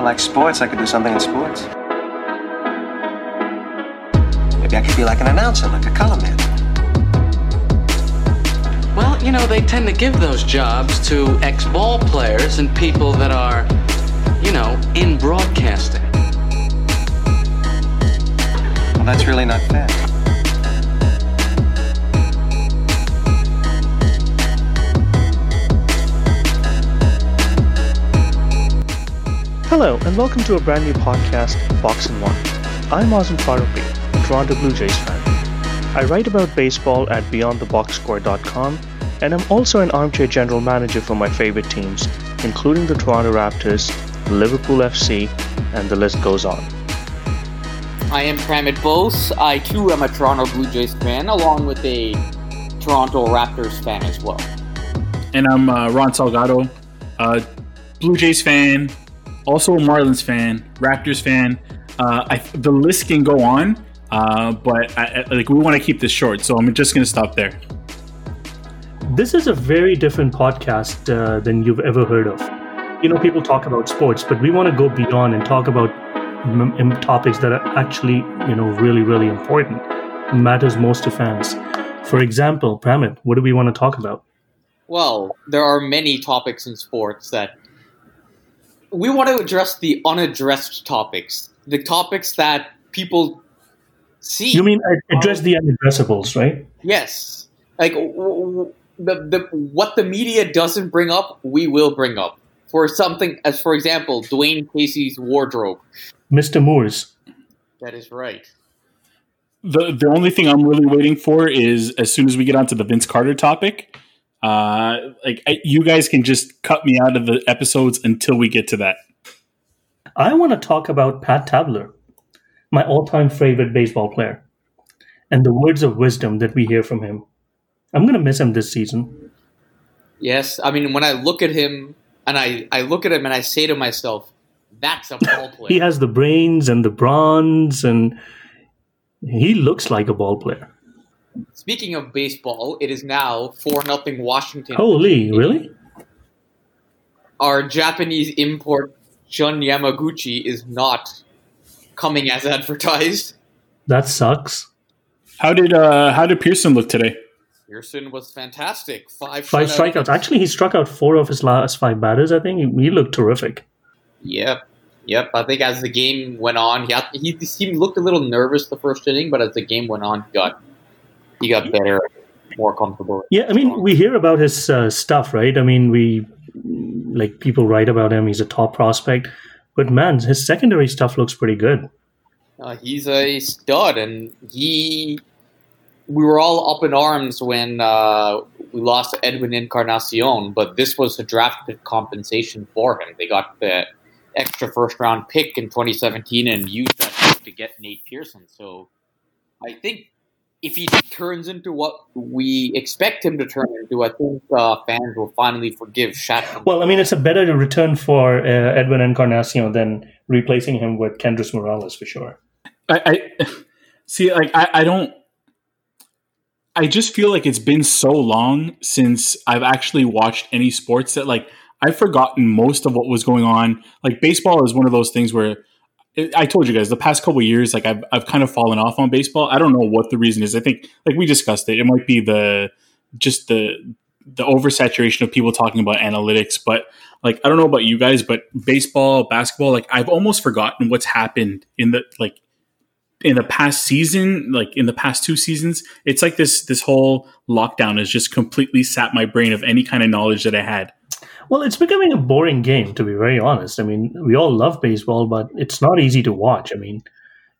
I like sports. I could do something in sports. Maybe I could be like an announcer, like a color man. Well, you know, they tend to give those jobs to ex ball players and people that are, you know, in broadcasting. Well, that's really not fair. Hello, and welcome to a brand new podcast, Box and One. I'm Azam Faruqi, a Toronto Blue Jays fan. I write about baseball at BeyondTheBoxScore.com, and I'm also an armchair general manager for my favorite teams, including the Toronto Raptors, Liverpool FC, and the list goes on. I am Pramit Bose. I too am a Toronto Blue Jays fan, along with a Toronto Raptors fan as well. And I'm uh, Ron Salgado, uh, Blue Jays fan, also a Marlins fan, Raptors fan. Uh, I, the list can go on, uh, but I, I, like we want to keep this short, so I'm just going to stop there. This is a very different podcast uh, than you've ever heard of. You know, people talk about sports, but we want to go beyond and talk about m- m- topics that are actually, you know, really, really important, matters most to fans. For example, Pramit, what do we want to talk about? Well, there are many topics in sports that we want to address the unaddressed topics, the topics that people see. You mean uh, address the unaddressables, right? Yes, like w- w- the the what the media doesn't bring up, we will bring up. For something as, for example, Dwane Casey's wardrobe. Mr. Moore's. That is right. The the only thing I'm really waiting for is as soon as we get onto the Vince Carter topic, uh, like I, you guys can just cut me out of the episodes until we get to that. I want to talk about Pat Tabler, my all-time favorite baseball player, and the words of wisdom that we hear from him. I'm going to miss him this season. Yes, I mean when I look at him and I, I look at him and I say to myself, that's a ball player. He has the brains and the bronze, and he looks like a ball player. Speaking of baseball, it is now four nothing Washington. Holy, really? Our Japanese import Shun Yamaguchi is not coming as advertised. That sucks. How did uh, how did Pearson look today? Pearson was fantastic. Five Five shutout- strikeouts. Actually, he struck out four of his last five batters. I think he, he looked terrific. Yep, yep. I think as the game went on, he had, he seemed looked a little nervous the first inning, but as the game went on, he got he got better, more comfortable. Yeah, I mean, we hear about his uh, stuff, right? I mean, we like people write about him. He's a top prospect, but man, his secondary stuff looks pretty good. Uh, he's a stud, and he. We were all up in arms when uh, we lost Edwin Encarnacion, but this was a drafted compensation for him. They got the extra first round pick in 2017 and used that pick to get Nate Pearson. So I think if he turns into what we expect him to turn into, I think uh, fans will finally forgive Shatkins. Well, I mean, it's a better return for uh, Edwin Encarnacion than replacing him with Kendrys Morales for sure. I, I see. Like I, I don't. I just feel like it's been so long since I've actually watched any sports that like I've forgotten most of what was going on. Like baseball is one of those things where I told you guys the past couple years, like I've I've kind of fallen off on baseball. I don't know what the reason is. I think like we discussed it. It might be the just the the oversaturation of people talking about analytics, but like I don't know about you guys, but baseball, basketball, like I've almost forgotten what's happened in the like in the past season, like in the past two seasons. It's like this this whole lockdown has just completely sapped my brain of any kind of knowledge that I had. Well, it's becoming a boring game, to be very honest. I mean, we all love baseball, but it's not easy to watch. I mean,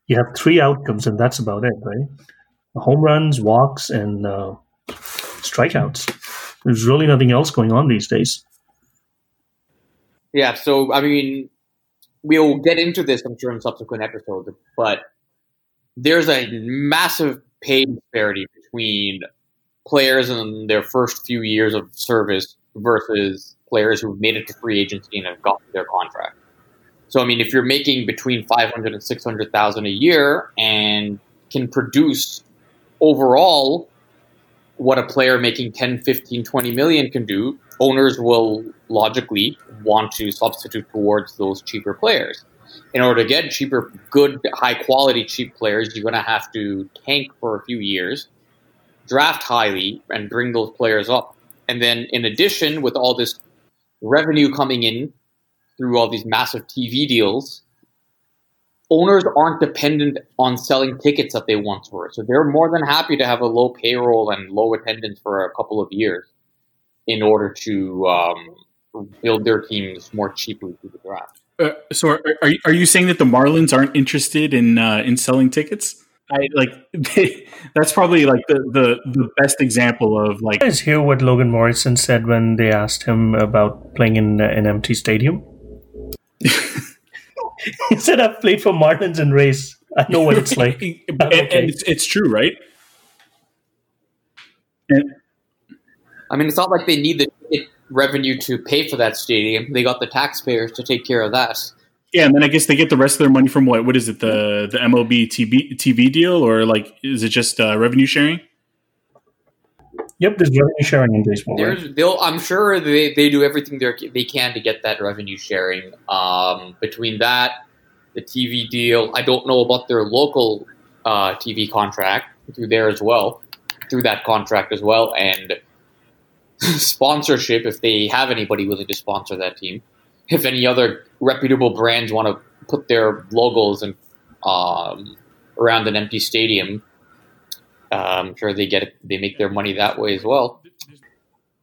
you have three outcomes, and that's about it, right? Home runs, walks, and uh, strikeouts. There's really nothing else going on these days. Yeah, so I mean, we'll get into this, I'm sure, in subsequent episodes, but there's a massive pay disparity between players in their first few years of service versus players who've made it to free agency and have gotten their contract. So, I mean, if you're making between 500 and 600,000 a year and can produce overall what a player making 10, 15, 20 million can do, owners will logically want to substitute towards those cheaper players. In order to get cheaper, good, high quality, cheap players, you're going to have to tank for a few years, draft highly, and bring those players up. And then, in addition, with all this revenue coming in through all these massive TV deals, owners aren't dependent on selling tickets that they once were. So they're more than happy to have a low payroll and low attendance for a couple of years in order to um, build their teams more cheaply through the draft. Uh, so are, are you, are you saying that the Marlins aren't interested in uh, in selling tickets? I like that's probably like the, the the best example of like. You guys hear what Logan Morrison said when they asked him about playing in uh, an empty stadium? he said, "I've played for Marlins and Rays. I know what it's like." and, okay. and it's, it's true, right? And, I mean, it's not like they need the revenue to pay for that stadium. They got the taxpayers to take care of that. Yeah, and then I guess they get the rest of their money from what? What is it? The the MLB TV TV deal, or like is it just uh, revenue sharing? Yep, there's revenue sharing in baseball. There's, right? they'll, I'm sure they, they do everything they can to get that revenue sharing. Um, between that, the TV deal, I don't know about their local uh, TV contract through there as well, through that contract as well, and sponsorship if they have anybody willing to sponsor that team. If any other reputable brands want to put their logos and um, around an empty stadium, uh, I'm sure they get they make their money that way as well.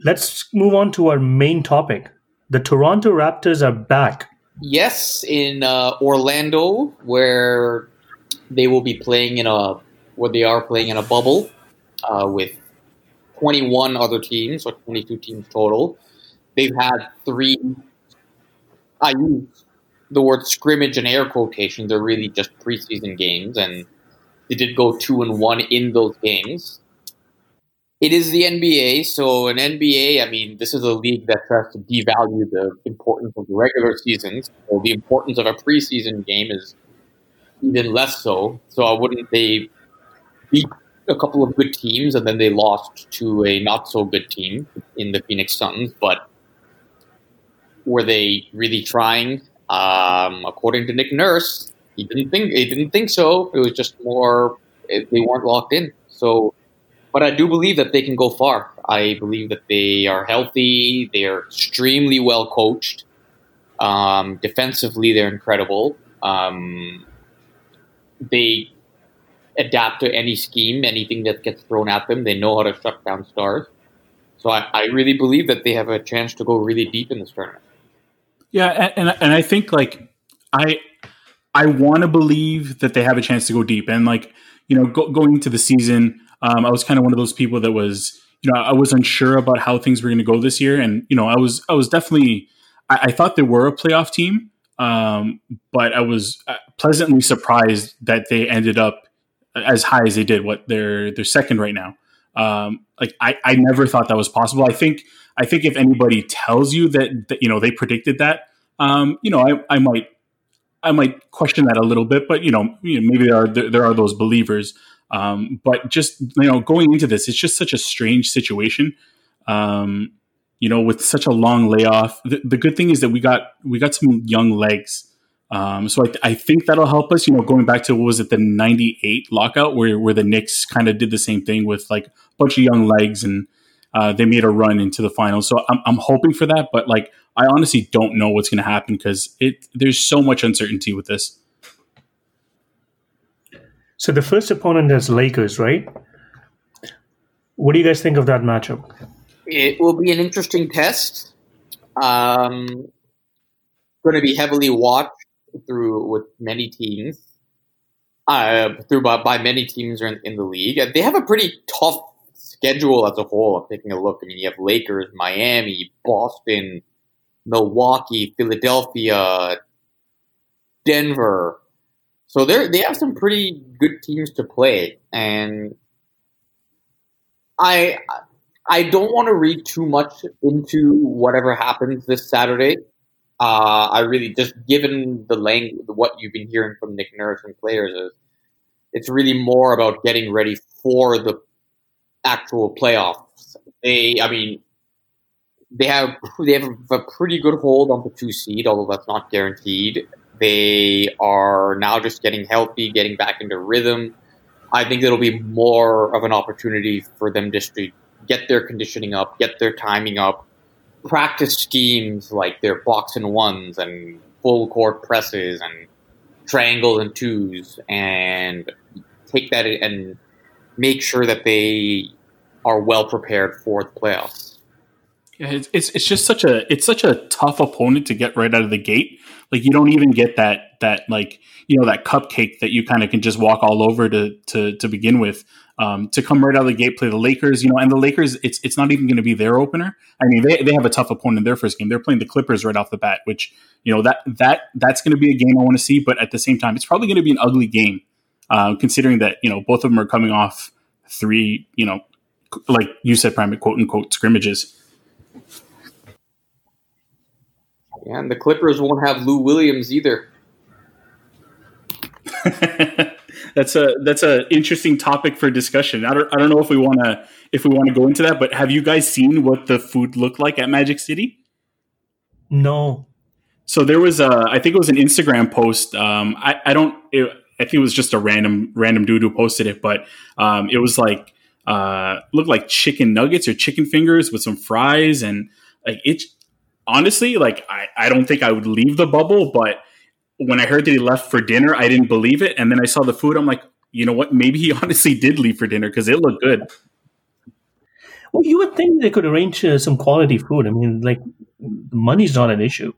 Let's move on to our main topic. The Toronto Raptors are back. Yes, in uh, Orlando, where they will be playing in a where they are playing in a bubble uh, with 21 other teams, or 22 teams total. They've had three. I use the word scrimmage and air quotation. They're really just preseason games, and they did go two and one in those games. It is the NBA, so an NBA, I mean, this is a league that tries to devalue the importance of the regular seasons. So the importance of a preseason game is even less so. So I wouldn't they beat a couple of good teams and then they lost to a not so good team in the Phoenix Suns, but were they really trying? Um, according to Nick Nurse, he didn't think he didn't think so. It was just more it, they weren't locked in. So, but I do believe that they can go far. I believe that they are healthy. They are extremely well coached. Um, defensively, they're incredible. Um, they adapt to any scheme, anything that gets thrown at them. They know how to shut down stars. So I, I really believe that they have a chance to go really deep in this tournament. Yeah, and and I think like I I want to believe that they have a chance to go deep. And like you know, go, going into the season, um, I was kind of one of those people that was you know I was unsure about how things were going to go this year, and you know I was I was definitely I, I thought they were a playoff team, um, but I was uh, pleasantly surprised that they ended up as high as they did. What they're they're second right now. Um, like I, I never thought that was possible. I think I think if anybody tells you that, that you know they predicted that, um, you know I, I might I might question that a little bit, but you know, you know maybe there are there are those believers. Um, but just you know, going into this, it's just such a strange situation. Um, you know, with such a long layoff. The, the, good thing is that we got we got some young legs. Um, so I, I, think that'll help us. You know, going back to what was it the '98 lockout, where where the Knicks kind of did the same thing with like a bunch of young legs, and uh, they made a run into the finals. So I'm, I'm hoping for that. But like, I honestly don't know what's going to happen because it there's so much uncertainty with this. So the first opponent is Lakers, right? What do you guys think of that matchup? It will be an interesting test. Um, going to be heavily watched through with many teams, uh, through by, by many teams in, in the league. They have a pretty tough schedule as a whole. I'm taking a look. I mean, you have Lakers, Miami, Boston, Milwaukee, Philadelphia, Denver. So they they have some pretty good teams to play, and I I don't want to read too much into whatever happens this Saturday. Uh, I really just given the language, what you've been hearing from Nick Nurse and players is it's really more about getting ready for the actual playoffs. They, I mean, they have they have a pretty good hold on the two seed, although that's not guaranteed. They are now just getting healthy, getting back into rhythm. I think it'll be more of an opportunity for them just to get their conditioning up, get their timing up, practice schemes like their box and ones and full court presses and triangles and twos, and take that and make sure that they are well prepared for the playoffs. Yeah, it's, it's it's just such a it's such a tough opponent to get right out of the gate. Like you don't even get that that like you know that cupcake that you kind of can just walk all over to to to begin with. Um, to come right out of the gate, play the Lakers, you know, and the Lakers, it's it's not even going to be their opener. I mean, they, they have a tough opponent in their first game. They're playing the Clippers right off the bat, which you know that that that's going to be a game I want to see. But at the same time, it's probably going to be an ugly game, uh, considering that you know both of them are coming off three, you know, like you said, private quote unquote scrimmages. Yeah, and the Clippers won't have Lou Williams either. that's a that's a interesting topic for discussion. I don't I don't know if we want to if we want to go into that, but have you guys seen what the food looked like at Magic City? No. So there was a I think it was an Instagram post. Um, I I don't it, I think it was just a random random dude who posted it, but um, it was like uh, looked like chicken nuggets or chicken fingers with some fries and like it. Honestly, like I, I don't think I would leave the bubble, but when I heard that he left for dinner, I didn't believe it, and then I saw the food. I'm like, you know what? Maybe he honestly did leave for dinner because it looked good. Well, you would think they could arrange uh, some quality food. I mean, like money's not an issue.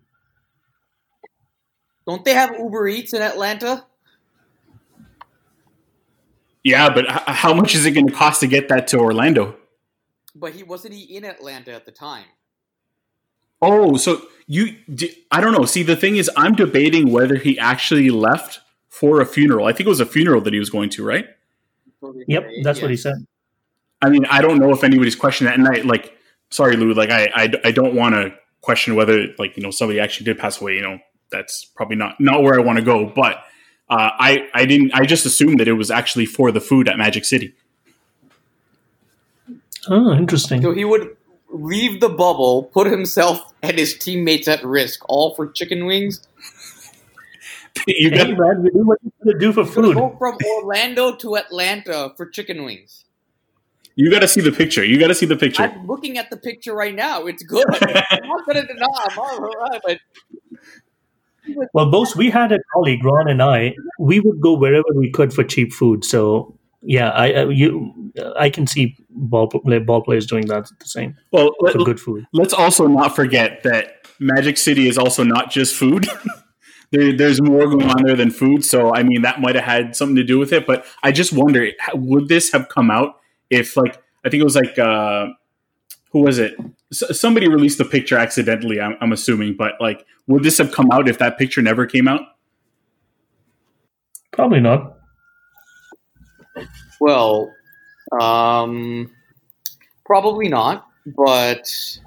Don't they have Uber Eats in Atlanta? Yeah, but how much is it going to cost to get that to Orlando? But he wasn't he in Atlanta at the time. Oh, so you I don't know. See, the thing is I'm debating whether he actually left for a funeral. I think it was a funeral that he was going to, right? Yep, that's what he said. I mean, I don't know if anybody's questioned that and I like sorry Lou, like I I, I don't want to question whether like, you know, somebody actually did pass away, you know. That's probably not not where I want to go, but uh, I I didn't I just assumed that it was actually for the food at Magic City. Oh, interesting. So he would leave the bubble, put himself and his teammates at risk, all for chicken wings. you Hey, man, we do what you gotta do for food. Go from Orlando to Atlanta for chicken wings. you got to see the picture. You got to see the picture. I'm looking at the picture right now. It's good. I'm not gonna deny. I'm all right, but Well, both we had a colleague, Ron and I. We would go wherever we could for cheap food. So yeah, I uh, you I can see ball ball players doing that the same well, let, for good food. let's also not forget that Magic City is also not just food. there, there's more going on there than food. So, I mean, that might have had something to do with it. But I just wonder, would this have come out if, like, I think it was like, uh, who was it? S- somebody released the picture accidentally. I'm, I'm assuming, but like, would this have come out if that picture never came out? Probably not. well, um, probably not. But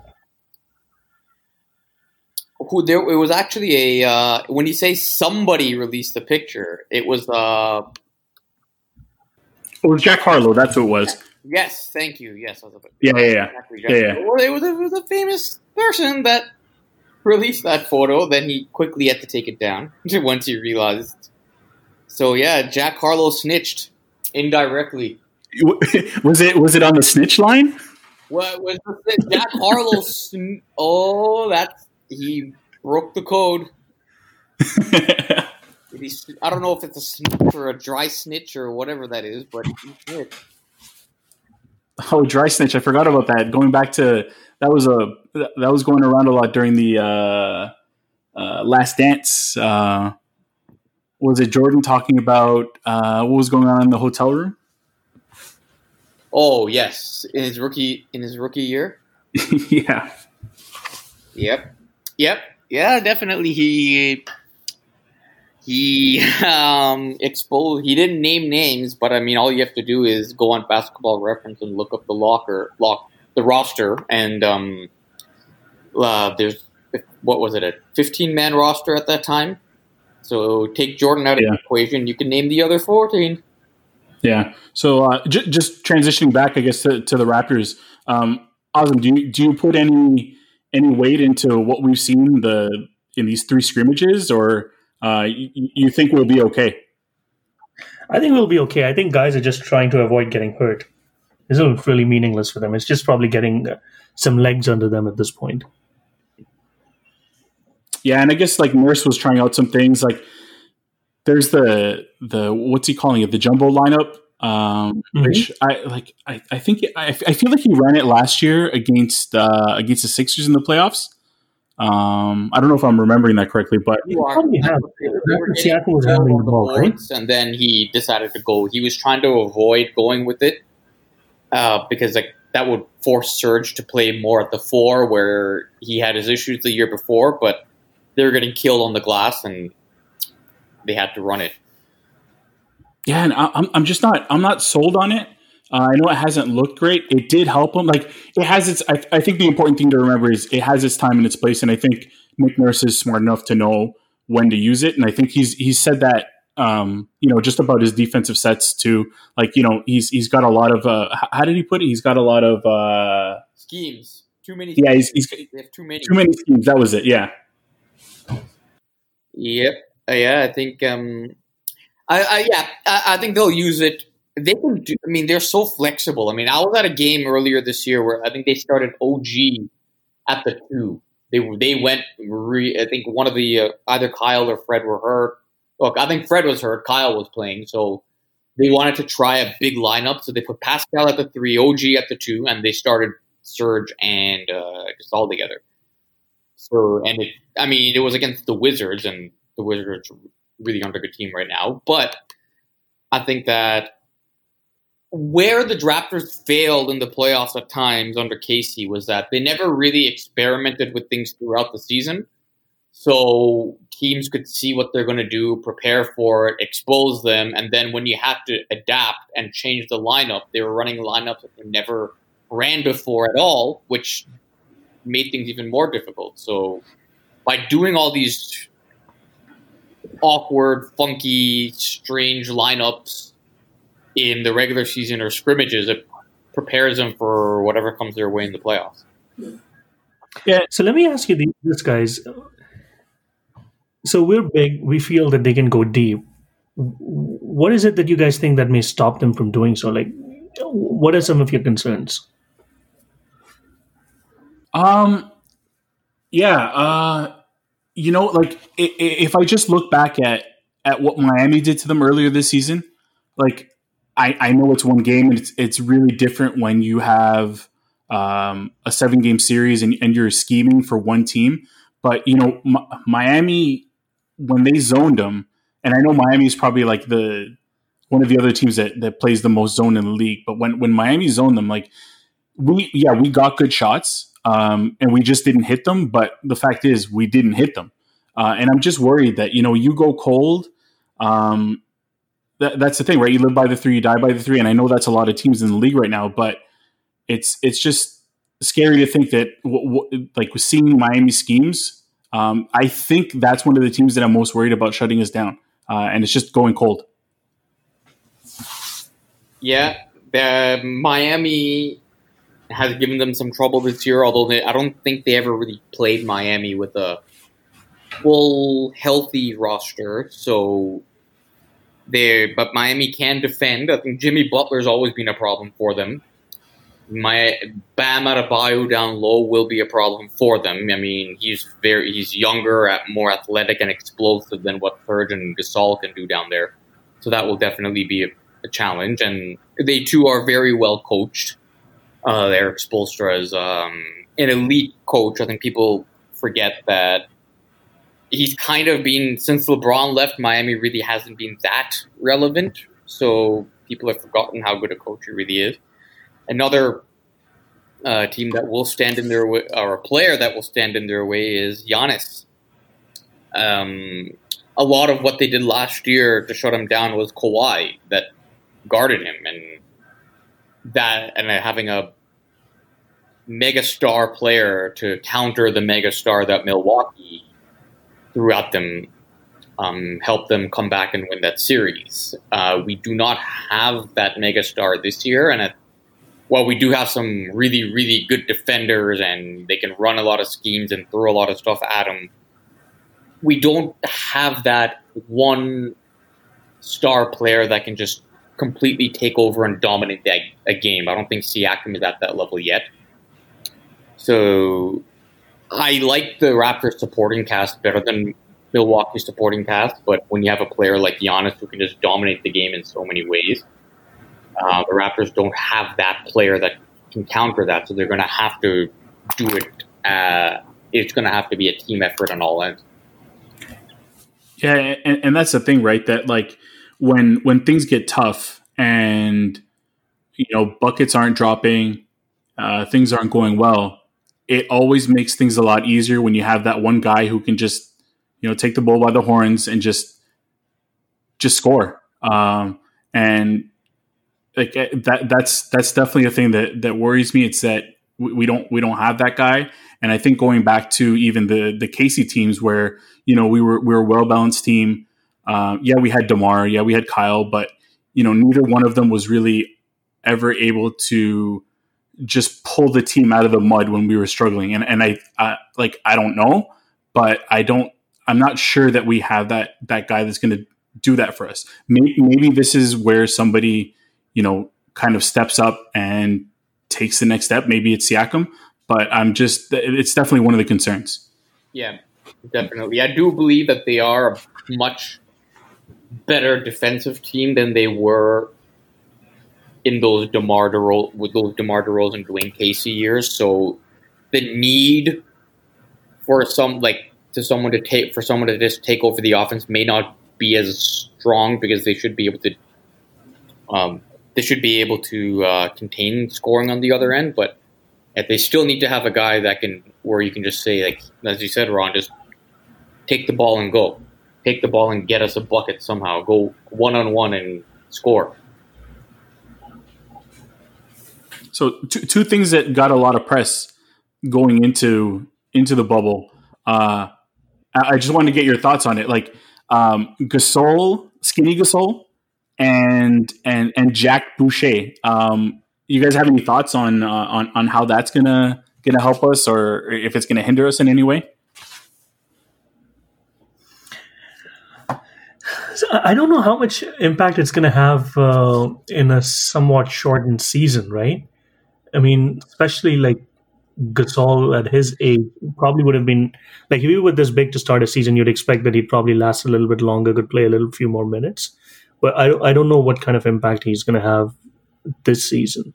who there? It was actually a uh, when you say somebody released the picture, it was uh It was Jack Harlow. That's who it was. Yes, thank you, yes, I was about- Yeah, yeah, yeah. Yeah, yeah. Well, it was, it was a famous person that released that photo. Then he quickly had to take it down once he realized. So yeah, Jack Harlow snitched indirectly. was it was it on the snitch line? What was the Jack Harlow? Sn- oh, that's he broke the code. If he s- I don't know if it's a snitch or a dry snitch or whatever that is, but he snitched. Oh, dry snitch! I forgot about that. Going back to that was a that was going around a lot during the uh, uh, Last Dance. Uh, was it Jordan talking about uh, what was going on in the hotel room? Oh yes, in his rookie in his rookie year. yeah, Yep. Yep. Yeah, definitely he he um exposed he didn't name names, but I mean all you have to do is go on basketball reference and look up the locker lock the roster and um uh, there's what was it, a fifteen man roster at that time? So take Jordan out of Yeah. the equation, you can name the other fourteen. yeah. So uh, j- just transitioning back, I guess to, to the Raptors. Um, Azam. Do you do you put any any weight into what we've seen the in these three scrimmages, or uh, you, you think we'll be okay? I think we'll be okay. I think guys are just trying to avoid getting hurt. This is really meaningless for them. It's just probably getting uh, some legs under them at this point. Yeah, and I guess like Nurse was trying out some things. Like there's the the what's he calling it? The jumbo lineup. Um, Mhm. which I like. I, I think I, I feel like he ran it last year against uh, against the Sixers in the playoffs. Um, I don't know if I'm remembering that correctly, but You probably have. They were getting Siakam was control handling the ball, right? And then he decided to go. He was trying to avoid going with it uh, because like that would force Serge to play more at the four, where he had his issues the year before. But they were getting killed on the glass, and they had to run it. yeah, and I, I'm I'm just not I'm not sold on it. Uh, I know it hasn't looked great. It did help him. Like it has its. I, I think the important thing to remember is it has its time and its place, and I think Nick Nurse is smart enough to know when to use it. And I think he's he's said that um, you know just about his defensive sets too. Like you know he's he's got a lot of. Uh, how did he put it? He's got a lot of. Uh, Schemes. Too many. yeah, he's, he's They have too many. too many schemes. That was it. Yeah. Yep. Uh, yeah, I think. Um, I, I yeah, I, I think they'll use it. They can do. I mean, they're so flexible. I mean, I was at a game earlier this year where I think they started OG at the two. They they went. Re, I think one of the uh, either Kyle or Fred were hurt. Look, I think Fred was hurt. Kyle was playing, so they wanted to try a big lineup. So they put Pascal at the three, OG at the two, and they started Serge and uh, Gasol together. So and it, I mean, it was against the Wizards, and the Wizards really under good team right now. But I think that where the Raptors failed in the playoffs at times under Casey was that they never really experimented with things throughout the season. So teams could see what they're going to do, prepare for it, expose them, and then when you have to adapt and change the lineup, they were running lineups that they never ran before at all, which made things even more difficult. So by doing all these awkward, funky, strange lineups in the regular season or scrimmages, it prepares them for whatever comes their way in the playoffs. Yeah. So let me ask you the- this, guys. So we're big. We feel that they can go deep. What is it that you guys think that may stop them from doing so? Like, what are some of your concerns? Um, yeah. Uh, you know, like i- i- if I just look back at at what Miami did to them earlier this season, like I, I know it's one game and it's it's really different when you have um, a seven game series and, and you're scheming for one team. But you know, Mi- Miami when they zoned them, and I know Miami is probably like the one of the other teams that, that plays the most zone in the league. But when when Miami zoned them, like we yeah we got good shots um, and we just didn't hit them. But the fact is we didn't hit them, uh, and I'm just worried that you know you go cold. Um, that, that's the thing, right? You live by the three, you die by the three, and I know that's a lot of teams in the league right now, but it's it's just scary to think that w- w- like with seeing Miami schemes. Um, I think that's one of the teams that I'm most worried about shutting us down, uh, and it's just going cold. Yeah, the Miami has given them some trouble this year. Although they, I don't think they ever really played Miami with a full healthy roster. So they, but Miami can defend. I think Jimmy Butler's always been a problem for them. My Bam Adebayo down low will be a problem for them. I mean, he's very he's younger, more athletic and explosive than what Serge and Gasol can do down there. So that will definitely be a, a challenge. And they too are very well coached. Uh, Erik Spoelstra is um, an elite coach. I think people forget that he's kind of been since LeBron left. Miami really hasn't been that relevant. So people have forgotten how good a coach he really is. Another uh, team that will stand in their way, or a player that will stand in their way, is Giannis. Um, a lot of what they did last year to shut him down was Kawhi that guarded him, and that and having a mega star player to counter the mega star that Milwaukee at them um, them come back and win that series. Uh, we do not have that mega star this year, and it while we do have some really, really good defenders and they can run a lot of schemes and throw a lot of stuff at them, we don't have that one star player that can just completely take over and dominate that, a game. I don't think Siakam is at that level yet. So I like the Raptors supporting cast better than Milwaukee supporting cast, but when you have a player like Giannis who can just dominate the game in so many ways, uh, the Raptors don't have that player that can counter that, so they're going to have to do it. Uh, it's going to have to be a team effort on all ends. Yeah, and, and that's the thing, right? That like when when things get tough and you know buckets aren't dropping, uh, things aren't going well. It always makes things a lot easier when you have that one guy who can just you know take the bull by the horns and just just score. Um, and like eh, that that's that's definitely a thing that that worries me. It's that we don't we don't have that guy. And I think going back to even the the Casey teams where you know we were we were a well balanced team. Uh, yeah, we had DeMar. Yeah, we had Kyle, but you know neither one of them was really ever able to just pull the team out of the mud when we were struggling. And and I, like I don't know, but I don't. I'm not sure that we have that that guy that's going to do that for us. Maybe, maybe this is where somebody you know, kind of steps up and takes the next step. Maybe it's Siakam, but I'm just, it's definitely one of the concerns. Yeah, definitely. I do believe that they are a much better defensive team than they were in those DeMar DeRozan, with those DeMar DeRozan and Dwane Casey years. So the need for some, like, to someone to take, for someone to just take over the offense may not be as strong because they should be able to um, they should be able to uh, contain scoring on the other end. But they still need to have a guy that can, where you can just say, like as you said, Ron, just take the ball and go, take the ball and get us a bucket somehow, go one on one and score. So two, two things that got a lot of press going into into the bubble. Uh, I just wanted to get your thoughts on it. Like um, Gasol, skinny Gasol, and and and jacked Boucher. Um, you guys have any thoughts on uh, on on how that's gonna gonna help us, or if it's gonna hinder us in any way? I don't know how much impact it's going to have uh, in a somewhat shortened season, right? I mean, especially like Gasol at his age probably would have been like if he were this big to start a season, you'd expect that he'd probably last a little bit longer, could play a little few more minutes but I, I don't know what kind of impact he's going to have this season.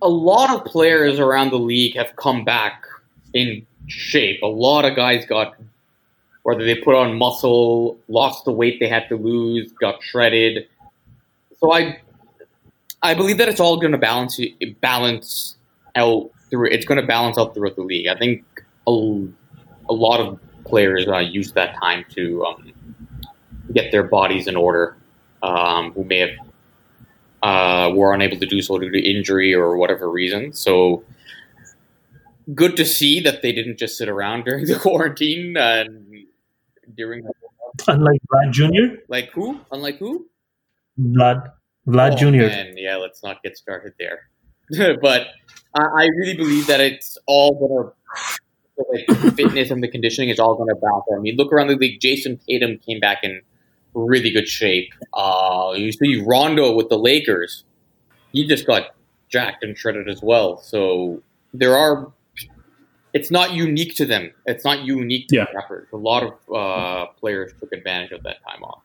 A lot of players around the league have come back in shape. A lot of guys got, whether they put on muscle, lost the weight they had to lose, got shredded. So I, I believe that it's all going to balance balance out through. It's going to balance out throughout the league. I think a, a lot of players uh, use that time to um, get their bodies in order, um, who may have uh, were unable to do so due to injury or whatever reason. So good to see that they didn't just sit around during the quarantine and during. The- Unlike Vlad Jr. Like who? Unlike who? Vlad. Vlad oh, Jr. Man, yeah, let's not get started there. but I, I really believe that it's all gonna like fitness and the conditioning is all going to balance. I mean, look around the league. Jayson Tatum came back in really good shape. Uh, you see Rondo with the Lakers, he just got jacked and shredded as well. So there are. It's not unique to them. It's not unique to yeah. the Raptors. A lot of uh, players took advantage of that time off.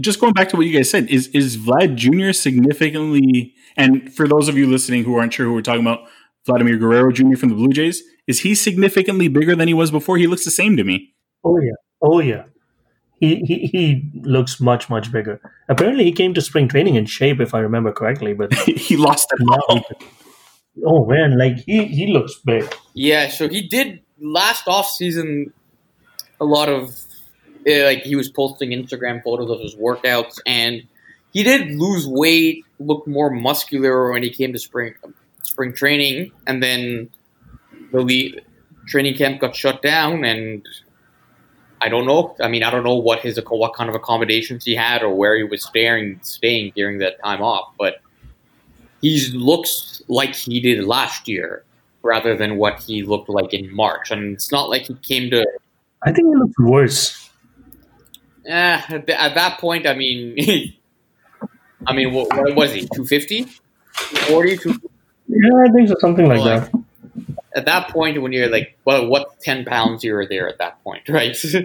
Just going back to what you guys said, is is Vlad Jr. significantly? And for those of you listening who aren't sure who we're talking about, Vladimir Guerrero Jr. from the Blue Jays, is he significantly bigger than he was before? He looks the same to me. Oh yeah, oh yeah he, he he looks much much bigger. Apparently, he came to spring training in shape, if I remember correctly. But he lost it all. Oh man, like he he looks big. Yeah, so he did last off season. A lot of Uh, like he was posting Instagram photos of his workouts, and he did lose weight, look more muscular when he came to spring spring training, and then the training camp got shut down, and I don't know. I mean, I don't know what his what kind of accommodations he had or where he was staying staying during that time off. But he looks like he did last year rather than what he looked like in March. And it's not like he came to. I think he looks worse. Eh, at, at that point, I mean, I mean, what, what was he? 250? 240? 250? Yeah, I think so, something like Well, that. At that point, when you're like, well, what 10 pounds you were there at that point, right? Yeah.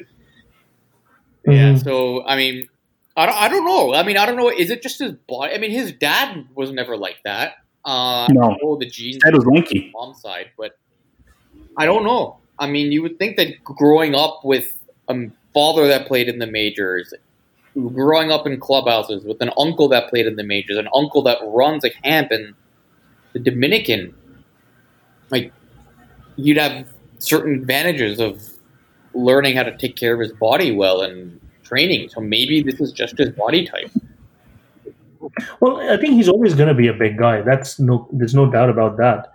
Mhm. So I mean, I don't, I don't know. I mean, I don't know. Is it just his body? I mean, his dad was never like that. Uh, No. I the genes That was lanky. mom's side, but I don't know. I mean, you would think that growing up with a father that played in the majors, growing up in clubhouses with an uncle that played in the majors, an uncle that runs a camp in the Dominican, like you'd have certain advantages of learning how to take care of his body well and training. So maybe this is just his body type. Well, I think he's always going to be a big guy. That's no, there's no doubt about that.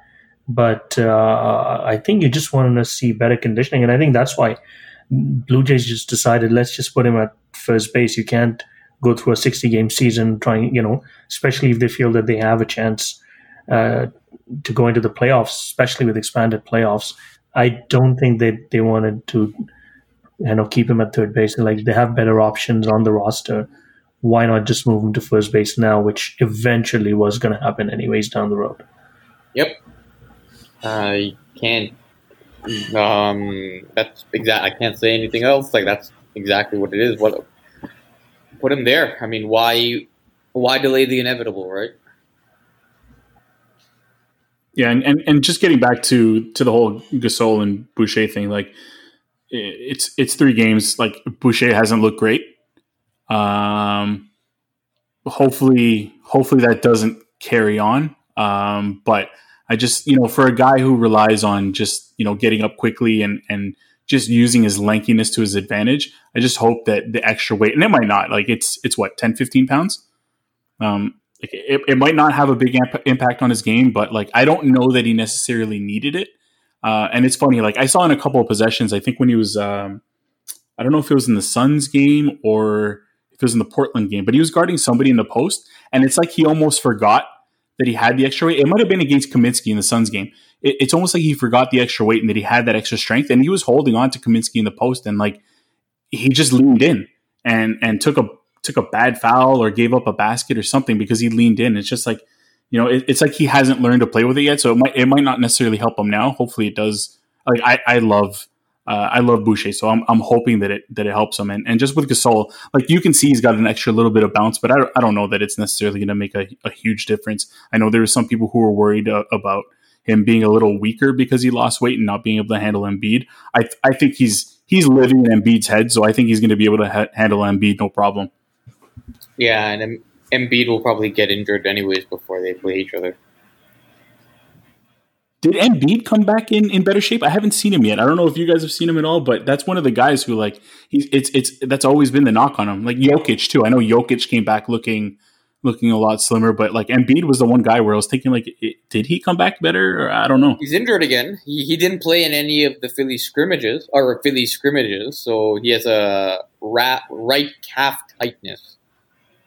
But uh, I think you just want to see better conditioning, and I think that's why Blue Jays just decided let's just put him at first base. You can't go through a 60 game season trying, you know, especially if they feel that they have a chance uh, to go into the playoffs, especially with expanded playoffs. I don't think they they wanted to, you know, keep him at third base. Like they have better options on the roster why not just move him to first base now, which eventually was going to happen anyways down the road. Yep. I can't. Um, that's exact. I can't say anything else. Like that's exactly what it is. What put him there? I mean, why? Why delay the inevitable? Right? Yeah, and, and, and just getting back to to the whole Gasol and Boucher thing, like it's it's three games. Like Boucher hasn't looked great. Um, hopefully, hopefully that doesn't carry on. Um, but I just you know for a guy who relies on just you know getting up quickly and and just using his lankiness to his advantage, I just hope that the extra weight and it might not like it's it's what 10, 15 pounds. Um, like it, it might not have a big amp- impact on his game, but like I don't know that he necessarily needed it. Uh, and it's funny, like I saw in a couple of possessions. I think when he was, um, I don't know if it was in the Suns game or if it was in the Portland game, but he was guarding somebody in the post, and it's like he almost forgot that he had the extra weight. It might have been against Kaminsky in the Suns game. It, it's almost like he forgot the extra weight and that he had that extra strength, and he was holding on to Kaminsky in the post, and like he just leaned in and and took a took a bad foul or gave up a basket or something because he leaned in. It's just like you know, it, it's like he hasn't learned to play with it yet. So it might it might not necessarily help him now. Hopefully, it does. Like I, I love. Uh, I love Boucher, so I'm, I'm hoping that it that it helps him. And, and just with Gasol, like you can see, he's got an extra little bit of bounce, but I, I don't know that it's necessarily going to make a, a huge difference. I know there were some people who were worried uh, about him being a little weaker because he lost weight and not being able to handle Embiid. I I think he's he's living in Embiid's head, so I think he's going to be able to ha- handle Embiid no problem. Yeah, and Em- Embiid will probably get injured anyways before they play each other. Did Embiid come back in, in better shape? I haven't seen him yet. I don't know if you guys have seen him at all, but that's one of the guys who like he's it's it's that's always been the knock on him. Like Jokic too. I know Jokic came back looking looking a lot slimmer, but like Embiid was the one guy where I was thinking like, it, did he come back better? Or I don't know. He's injured again. He, he didn't play in any of the Philly scrimmages or Philly scrimmages, so he has a ra- right calf tightness.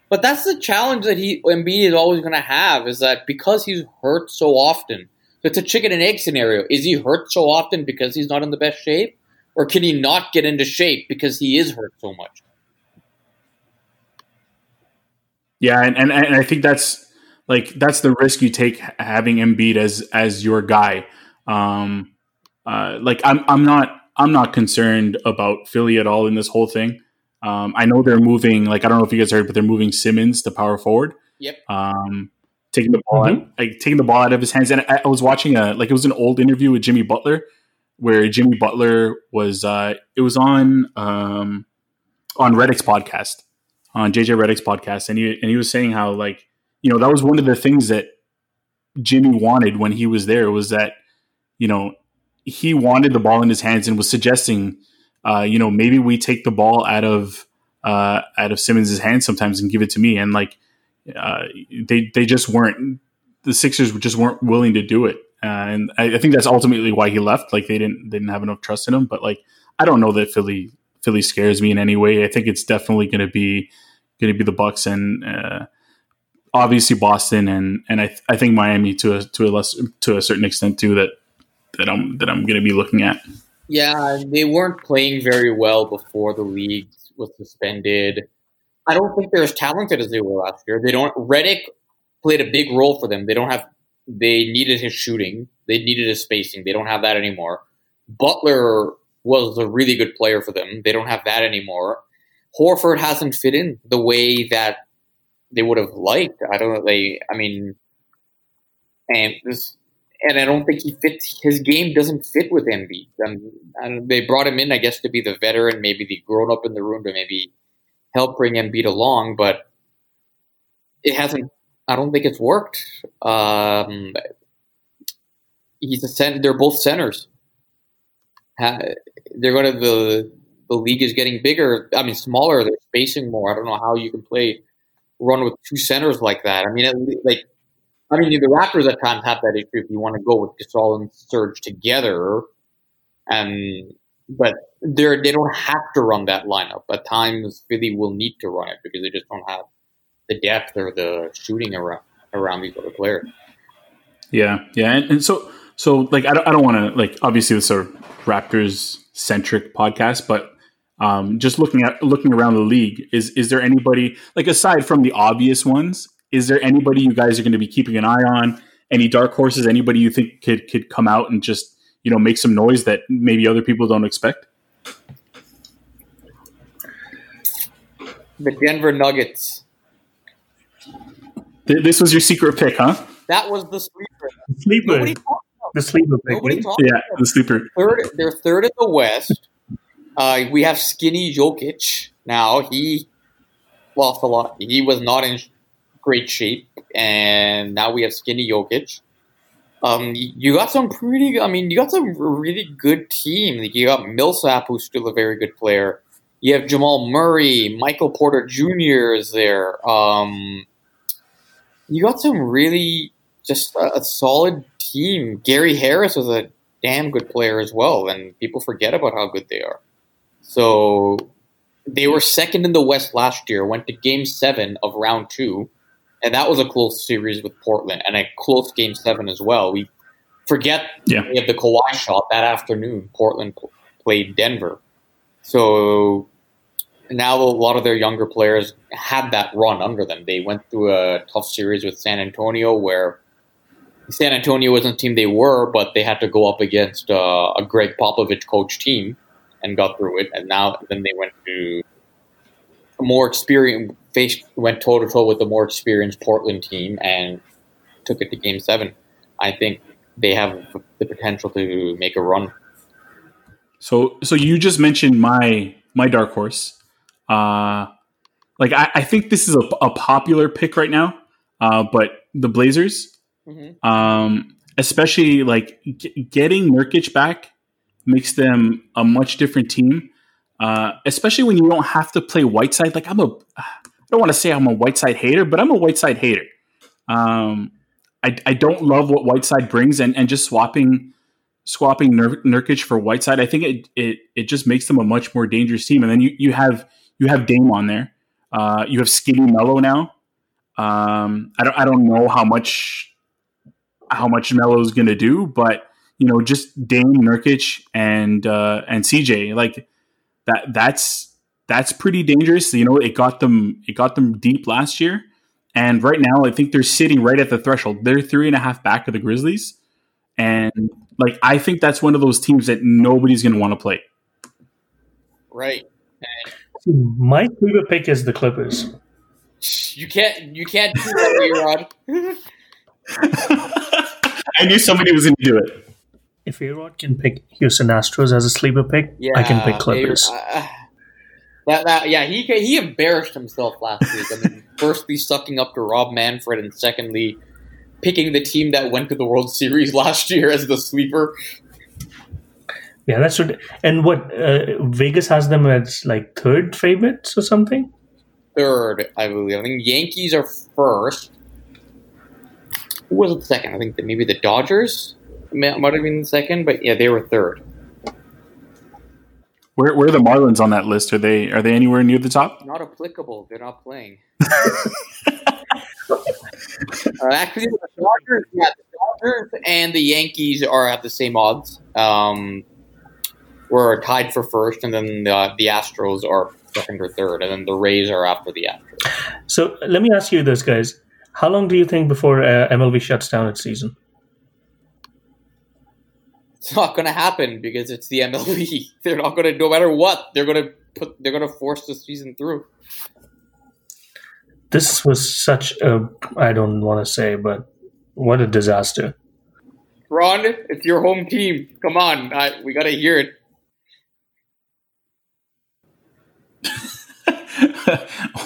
But that's the challenge that he Embiid is always going to have is that because he's hurt so often, it's a chicken and egg scenario. Is he hurt so often because he's not in the best shape, or can he not get into shape because he is hurt so much? Yeah, and, and and I think that's like that's the risk you take ha- having Embiid as as your guy. Um, uh, like I'm I'm not I'm not concerned about Philly at all in this whole thing. Um, I know they're moving. Like I don't know if you guys heard, but they're moving Simmons to power forward. Yep. Um, taking the ball out, like taking the ball out of his hands. And I, I was watching a like it was an old interview with Jimmy Butler where Jimmy Butler was uh, it was on um, on Redick's podcast on JJ Redick's podcast, and he and he was saying how like you know that was one of the things that Jimmy wanted when he was there was that you know he wanted the ball in his hands and was suggesting uh, you know maybe we take the ball out of uh, out of Simmons's hands sometimes and give it to me, and like uh, they they just weren't the Sixers just weren't willing to do it, uh, and I, I think that's ultimately why he left. Like they didn't they didn't have enough trust in him, but like I don't know that Philly Philly scares me in any way. I think it's definitely going to be going to be the Bucks, and uh, obviously Boston and and I, th- I think Miami to a to a less to a certain extent too that that I'm that I'm going to be looking at. Yeah, they weren't playing very well before the league was suspended. I don't think they're as talented as they were last year. They don't. Redick played a big role for them. They don't have. They needed his shooting. They needed his spacing. They don't have that anymore. Butler was a really good player for them. They don't have that anymore. Horford hasn't fit in the way that they would have liked. I don't know. They. I mean, and this and I don't think he fits. His game doesn't fit with Embiid. Um, and they brought him in, I guess, to be the veteran, maybe the grown up in the room to maybe help bring Embiid along, but it hasn't. I don't think it's worked. Um, he's a center. They're both centers. they're going to the the league is getting bigger. I mean, smaller. They're spacing more. I don't know how you can play run with two centers like that. I mean, like I mean, the Raptors at times have that issue if you want to go with Gasol and Serge together, and but they're they don't have to run that lineup. At times, Philly will need to run it because they just don't have the depth or the shooting around around these other players. Yeah, yeah, and, and so so like I don't, I don't want to like obviously it's a Raptors centric podcast, but um, just looking at looking around the league, is is there anybody like aside from the obvious ones? is there anybody you guys are going to be keeping an eye on? Any dark horses? Anybody you think could could come out and just you know make some noise that maybe other people don't expect? The Denver Nuggets. This was your secret pick, huh? That was the sleeper. The Sleeper. The sleeper pick. Nobody yeah, the sleeper. Third, they're third in the West. Uh, we have Skinny Jokic now. He lost a lot. He was not in great shape, and now we have skinny Jokic. Um, you got some pretty. I mean, you got some really good team. You got Millsap, who's still a very good player. You have Jamal Murray, Michael Porter Jr. is there. Um, you got some really just a, a solid team. Gary Harris was a damn good player as well, and people forget about how good they are. So they were second in the West last year. Went to Game Seven of Round Two and that was a close series with Portland and a close game seven as well. We forget yeah. we have the Kawhi shot that afternoon. Portland played Denver, so now a lot of their younger players had that run under them. They went through a tough series with San Antonio where. San Antonio wasn't the team they were, but they had to go up against uh, a Gregg Popovich coach team and got through it. And now then they went to a more experienced faced went toe to toe with the more experienced Portland team and took it to Game Seven. I think they have the potential to make a run. So, so you just mentioned my my dark horse. Uh, like I, I think this is a, a popular pick right now, uh, but the Blazers, mm-hmm. um, especially like g- getting Nurkic back, makes them a much different team. Uh, especially when you don't have to play Whiteside. Like I'm a, don't want to say I'm a Whiteside hater, but I'm a Whiteside hater. Um, I, I don't love what Whiteside brings, and, and just swapping swapping Nurkic for Whiteside, I think it, it it just makes them a much more dangerous team. And then you, you have you have Dame on there. Uh, you have Skinny Melo now. Um, I don't I don't know how much how much Melo's going to do, but you know, just Dame Nurkic and uh, and CJ like that. That's that's pretty dangerous. You know, it got them it got them deep last year, and right now I think they're sitting right at the threshold. They're three and a half back of the Grizzlies, and like I think that's one of those teams that nobody's going to want to play. Right. My favorite pick is the Clippers. You can't you can't do that, Rod. I knew somebody was going to do it. If A-Rod can pick Houston Astros as a sleeper pick, yeah, I can pick Clippers. uh, that, that yeah, he he embarrassed himself last week. I mean, firstly sucking up to Rob Manfred, and secondly picking the team that went to the World Series last year as the sleeper. Yeah, that's what. And what uh, Vegas has them as like third favorites or something. Third, I believe. I think Yankees are first. Who was it second? I think that maybe the Dodgers might have been the second, but yeah, they were third. Where, where are the Marlins on that list? Are they are they anywhere near the top? Not applicable. They're not playing. Uh, actually, the Dodgers, yeah, the Dodgers and the Yankees are at the same odds. Um, we're tied for first, and then the, the Astros are second or third, and then the Rays are after the Astros. So let me ask you this, guys: How long do you think before uh, MLB shuts down its season? It's not going to happen because it's the MLB. They're not going to, no matter what, they're going to put, they're going to force the season through. This was such a I don't want to say, but what a disaster. Ron, it's your home team. Come on, I, we got to hear it.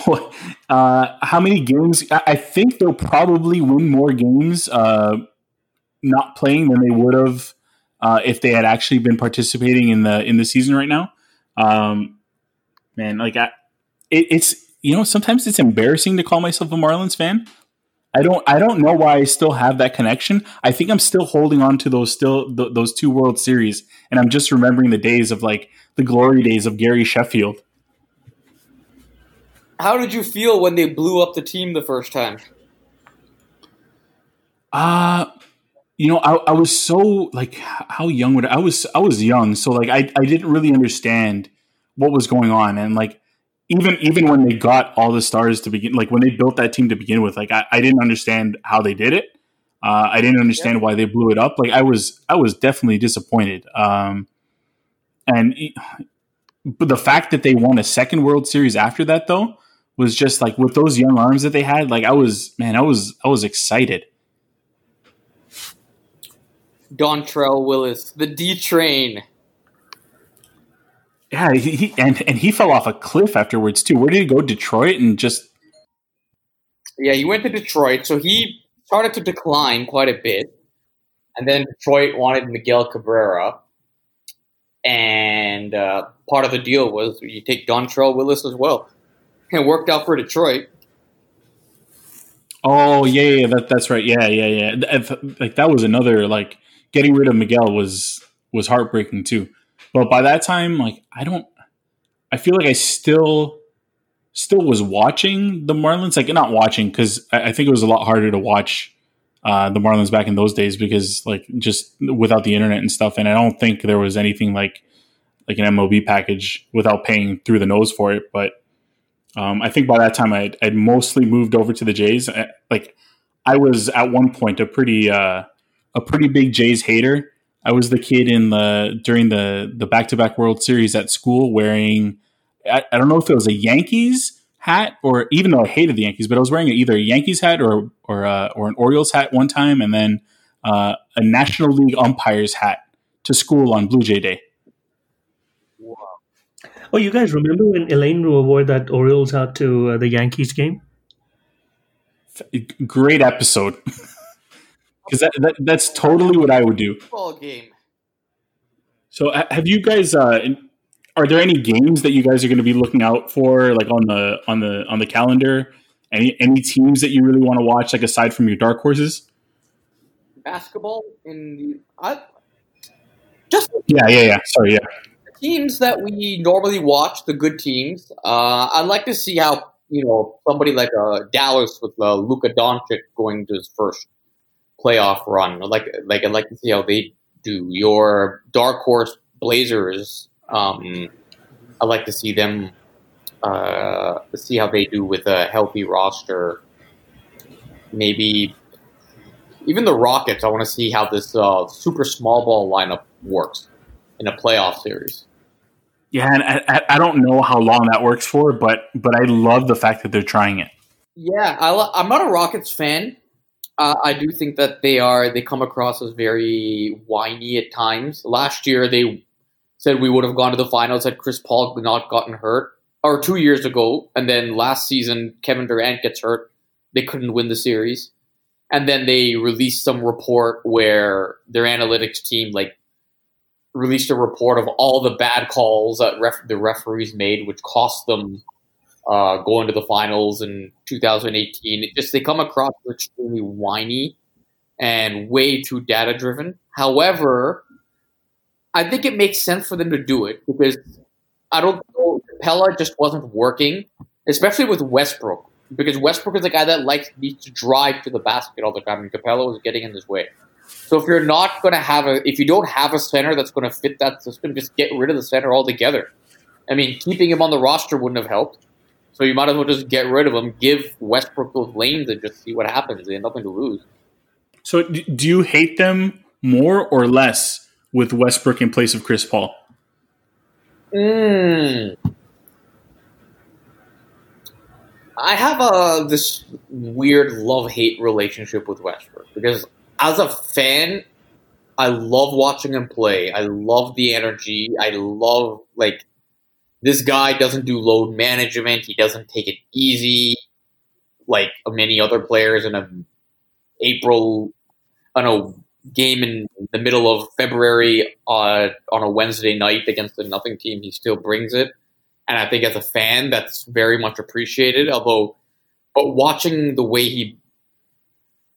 uh, how many games? I I think they'll probably win more games uh, not playing than they would have uh, if they had actually been participating in the in the season right now. Um, man, like I, it, it's you know sometimes it's embarrassing to call myself a Marlins fan. I don't I don't know why I still have that connection. I think I'm still holding on to those still th- those two World Series, and I'm just remembering the days of like the glory days of Gary Sheffield. How did you feel when they blew up the team the first time? Uh you know, I, I was so like, how young would I, I was? I was young, so like, I, I didn't really understand what was going on, and like, even even when they got all the stars to begin, like when they built that team to begin with, like I, I didn't understand how they did it. Uh, I didn't understand why they blew it up. Like I was, I was definitely disappointed. Um, and but the fact that they won a second World Series after that, though, was just like with those young arms that they had. Like I was, man, I was, I was excited. Dontrelle Willis, the D train. Yeah, he, he and and he fell off a cliff afterwards too. Where did he go? Detroit and just Yeah, he went to Detroit, so he started to decline quite a bit. And then Detroit wanted Miguel Cabrera. And uh, part of the deal was you take Dontrelle Willis as well. And it worked out for Detroit. oh yeah, yeah, that, that's right. Yeah, yeah, yeah. Like that was another like getting rid of Miguel was was heartbreaking too. But by that time, like I don't, I feel like I still still was watching the Marlins. Like not watching because I, I think it was a lot harder to watch uh, the Marlins back in those days because like just without the internet and stuff. And I don't think there was anything like like an MLB package without paying through the nose for it. But um, I think by that time I'd, I'd mostly moved over to the Jays. I, like I was at one point a pretty uh, a pretty big Jays hater. I was the kid in the during the the back to back World Series at school wearing I, I don't know if it was a Yankees hat or even though I hated the Yankees, but I was wearing either a Yankees hat or or uh, or an Orioles hat one time, and then uh, a National League umpires hat to school on Blue Jay Day. Oh, you guys remember when Elaine wore that Orioles hat to uh, the Yankees game? Great episode. Because that, that, that's totally what I would do. Ball game. So, have you guys? Uh, are there any games that you guys are going to be looking out for, like on the on the on the calendar? Any any teams that you really want to watch, like aside from your dark horses? Basketball in the. I, just Yeah, yeah, yeah. Sorry, yeah. teams that we normally watch, the good teams. Uh, I'd like to see how you know somebody like uh, Dallas with uh, Luka Doncic going to his first playoff run. I'd like like I'd like to see how they do. Your dark horse Blazers. Um, I'd like to see them uh, see how they do with a healthy roster. Maybe even the Rockets. I want to see how this uh, super small ball lineup works in a playoff series. Yeah, and I, I- I don't know how long that works for, but but I love the fact that they're trying it. Yeah, I, lo- I'm not a Rockets fan. Uh, I do think that they are they come across as very whiny at times. Last year they said we would have gone to the finals had Chris Paul not gotten hurt, or two years ago, and then last season Kevin Durant gets hurt, they couldn't win the series, and then they released some report where their analytics team like released a report of all the bad calls that ref- the referees made, which cost them uh, going to the finals in 2018. It just they come across extremely whiny and way too data driven. However, I think it makes sense for them to do it because I don't know Capela just wasn't working, especially with Westbrook. because Westbrook is a guy that likes needs to drive to the basket all the time, and Capela was getting in his way. So if you're not going to have a, if you don't have a center that's going to fit that system, just get rid of the center altogether. I mean, keeping him on the roster wouldn't have helped. So you might as well just get rid of him, give Westbrook those lanes, and just see what happens. They have nothing to lose. So do you hate them more or less with Westbrook in place of Chris Paul? Mm. I have a this weird love hate relationship with Westbrook because as a fan, I love watching him play. I love the energy. I love like this guy doesn't do load management. He doesn't take it easy like many other players in a April on a game in the middle of February uh, on a Wednesday night against a nothing team. He still brings it, and I think as a fan, that's very much appreciated. Although, but watching the way he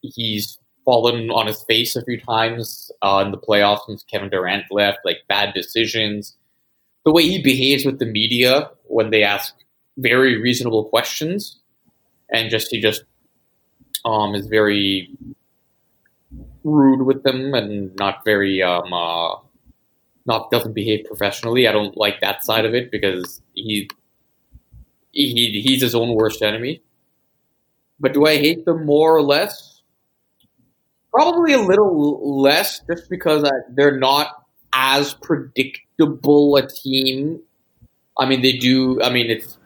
he's fallen on his face a few times uh, in the playoffs since Kevin Durant left, like bad decisions, the way he behaves with the media when they ask very reasonable questions, and just he just um, is very rude with them and not very um, uh, not doesn't behave professionally. I don't like that side of it because he he he's his own worst enemy. But do I hate them more or less? Probably a little less, just because I, they're not as predictable a team. I mean, they do. I mean, it's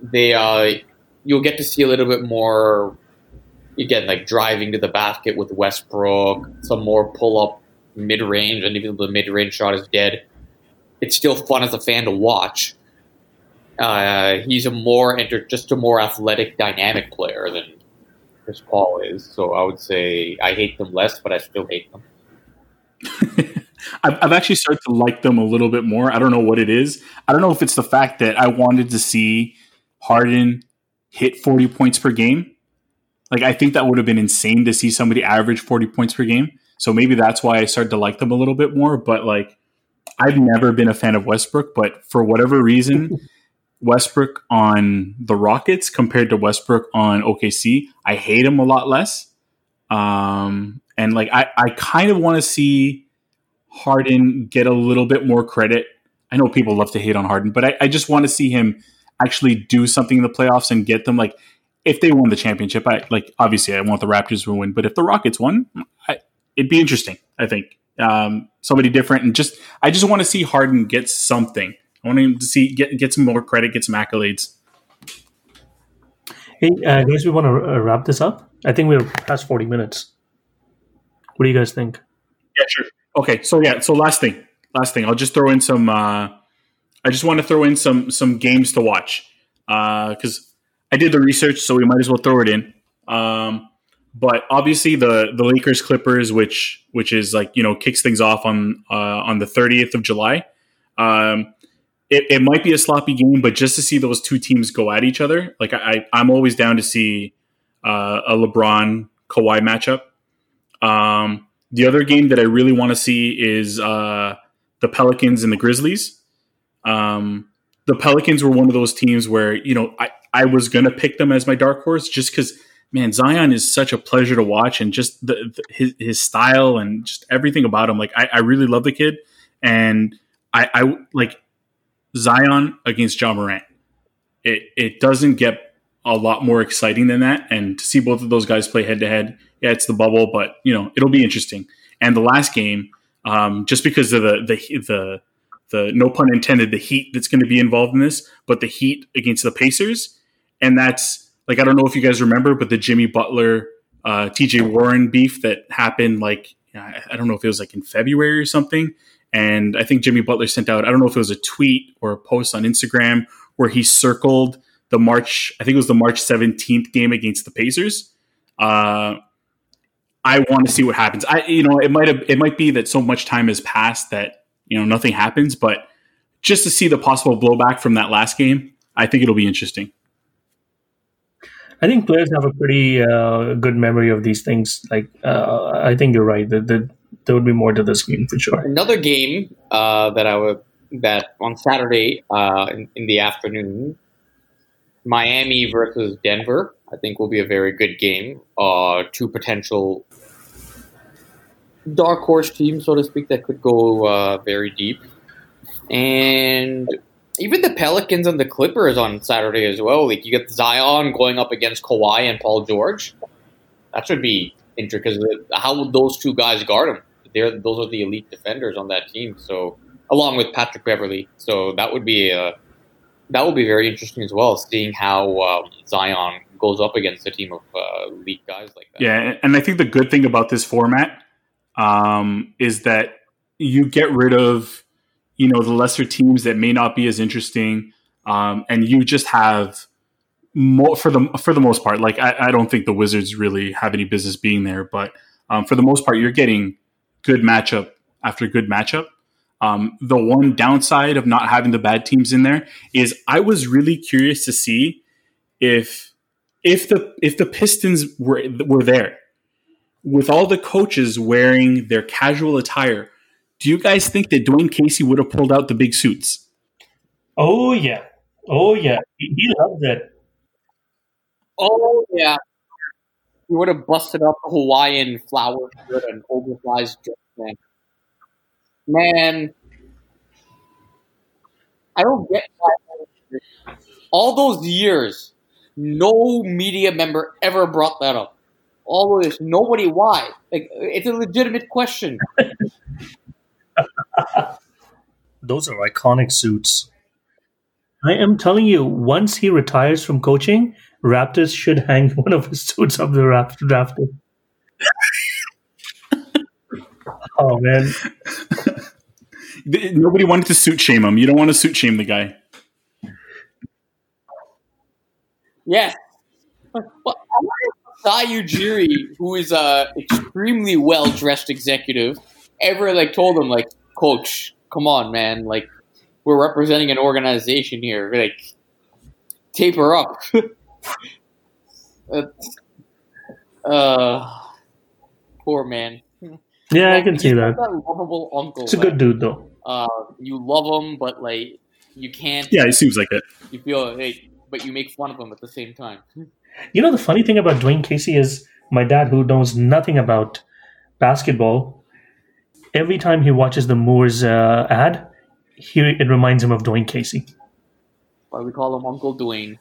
they. Uh, you'll get to see a little bit more. Again, like driving to the basket with Westbrook, some more pull up mid range, and even though the mid range shot is dead, it's still fun as a fan to watch. Uh, he's a more enter, just a more athletic, dynamic player than Chris Paul is. So I would say I hate them less, but I still hate them. I've, I've actually started to like them a little bit more. I don't know what it is. I don't know if it's the fact that I wanted to see Harden hit 40 points per game. Like, I think that would have been insane to see somebody average 40 points per game. So maybe that's why I started to like them a little bit more. But like, I've never been a fan of Westbrook, but for whatever reason, Westbrook on the Rockets compared to Westbrook on OKC, I hate him a lot less. Um, and like, I, I kind of want to see Harden get a little bit more credit. I know people love to hate on Harden, but I, I just want to see him actually do something in the playoffs and get them like if they won the championship. I like obviously I want the Raptors to win, but if the Rockets won, I, it'd be interesting. I think um, somebody different and just I just want to see Harden get something. I want him to see get get some more credit, get some accolades. Hey, uh, guys, we want to uh, wrap this up. I think we're past forty minutes. What do you guys think? Yeah, sure. Okay, so yeah, so last thing, last thing, I'll just throw in some. Uh, I just want to throw in some some games to watch because uh, I did the research, so we might as well throw it in. Um, but obviously, the the Lakers Clippers, which which is like you know kicks things off on uh, on the thirtieth of July. Um, it, it might be a sloppy game, but just to see those two teams go at each other, like I, I'm always down to see uh, a LeBron Kawhi matchup. Um, the other game that I really want to see is uh, the Pelicans and the Grizzlies. Um, the Pelicans were one of those teams where you know I, I was gonna pick them as my dark horse just because man Zion is such a pleasure to watch and just the, the, his his style and just everything about him like I, I really love the kid and I, I like Zion against Ja Morant. It it doesn't get a lot more exciting than that. And to see both of those guys play head to head, yeah, it's the bubble, but you know it'll be interesting. And the last game, um, just because of the the the the no pun intended, the heat that's going to be involved in this, but the heat against the Pacers, and that's like I don't know if you guys remember, but the Jimmy Butler, uh, T.J. Warren beef that happened like I don't know if it was like in February or something. And I think Jimmy Butler sent out, I don't know if it was a tweet or a post on Instagram where he circled the March, I think it was the March 17th game against the Pacers. Uh, I want to see what happens. I, you know, it might have, it might be that so much time has passed that, you know, nothing happens, but just to see the possible blowback from that last game, I think it'll be interesting. I think players have a pretty uh, good memory of these things. Like, uh, I think you're right. that the, there would be more to this game for sure. Another game uh, that I would that on Saturday uh, in, in, the afternoon, Miami versus Denver, I think will be a very good game. Uh, two potential dark horse teams, so to speak, that could go uh, very deep. And even the Pelicans and the Clippers on Saturday as well. Like you get Zion going up against Kawhi and Paul George. That should be interesting because how would those two guys guard him? They're those are the elite defenders on that team. So along with Patrick Beverley, so that would be a that will be very interesting as well, seeing how um, Zion goes up against a team of uh, elite guys like that. Yeah, and I think the good thing about this format um, is that you get rid of you know the lesser teams that may not be as interesting, um, and you just have more for the for the most part. Like I, I, don't think the Wizards really have any business being there, but um, for the most part, you're getting good matchup after good matchup. Um, the one downside of not having the bad teams in there is I was really curious to see if if the if the Pistons were were there with all the coaches wearing their casual attire. Do you guys think that Dwane Casey would have pulled out the big suits? Oh yeah, oh yeah, he, he loves it. Oh yeah, he would have busted up a Hawaiian flower shirt and oversized dress. Man, I don't get why. All those years, no media member ever brought that up. All of this, nobody. Why? Like, it's a legitimate question. Those are iconic suits. I am telling you, once he retires from coaching, Raptors should hang one of his suits up the Raptor rafter. oh man! Nobody wanted to suit shame him. You don't want to suit shame the guy. Yes. Well, Sai Ujiri, who is a extremely well dressed executive, ever like told him like, Coach, come on, man, like we're representing an organization here, like taper up. uh, poor man. Yeah, like, I can see that. that lovable uncle. It's a good dude, though. Uh, you love him, but like you can't. Yeah, it seems like it. You feel hey, but you make fun of him at the same time. You know, the funny thing about Dwane Casey is my dad, who knows nothing about basketball, every time he watches the Moores uh, ad, he, it reminds him of Dwane Casey. Why we call him Uncle Dwane.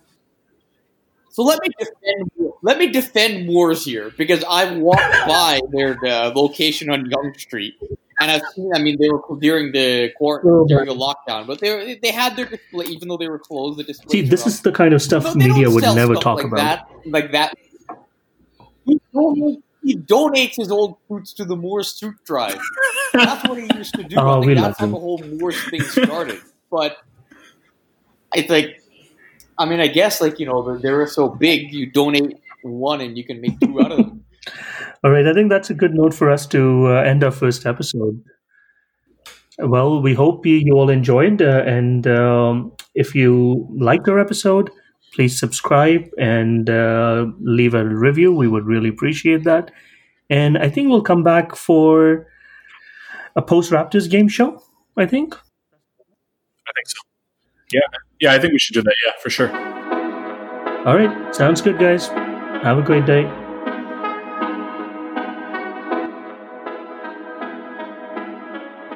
So let me defend let me defend Moores here because I've walked by their uh, location on Yonge Street and I've seen. I mean, they were during the court oh, during the lockdown, but they they had their display even though they were closed. The display. See, this is the kind of stuff no, media would never talk like about. That, like that. He, he donates his old boots to the Moores Suit Drive. That's what he used to do. Oh, I we that's how him. the whole Moores thing started. but it's like, I mean, I guess like you know they're so big, you donate one and you can make two out of them. All right, I think that's a good note for us to uh, end our first episode. Well, we hope you, you all enjoyed, uh, and um, if you liked our episode, please subscribe and uh, leave a review. We would really appreciate that. And I think we'll come back for a post Raptors game show. I think. I think so. Yeah, yeah, I think we should do that. Yeah, for sure. All right, sounds good, guys. Have a great day.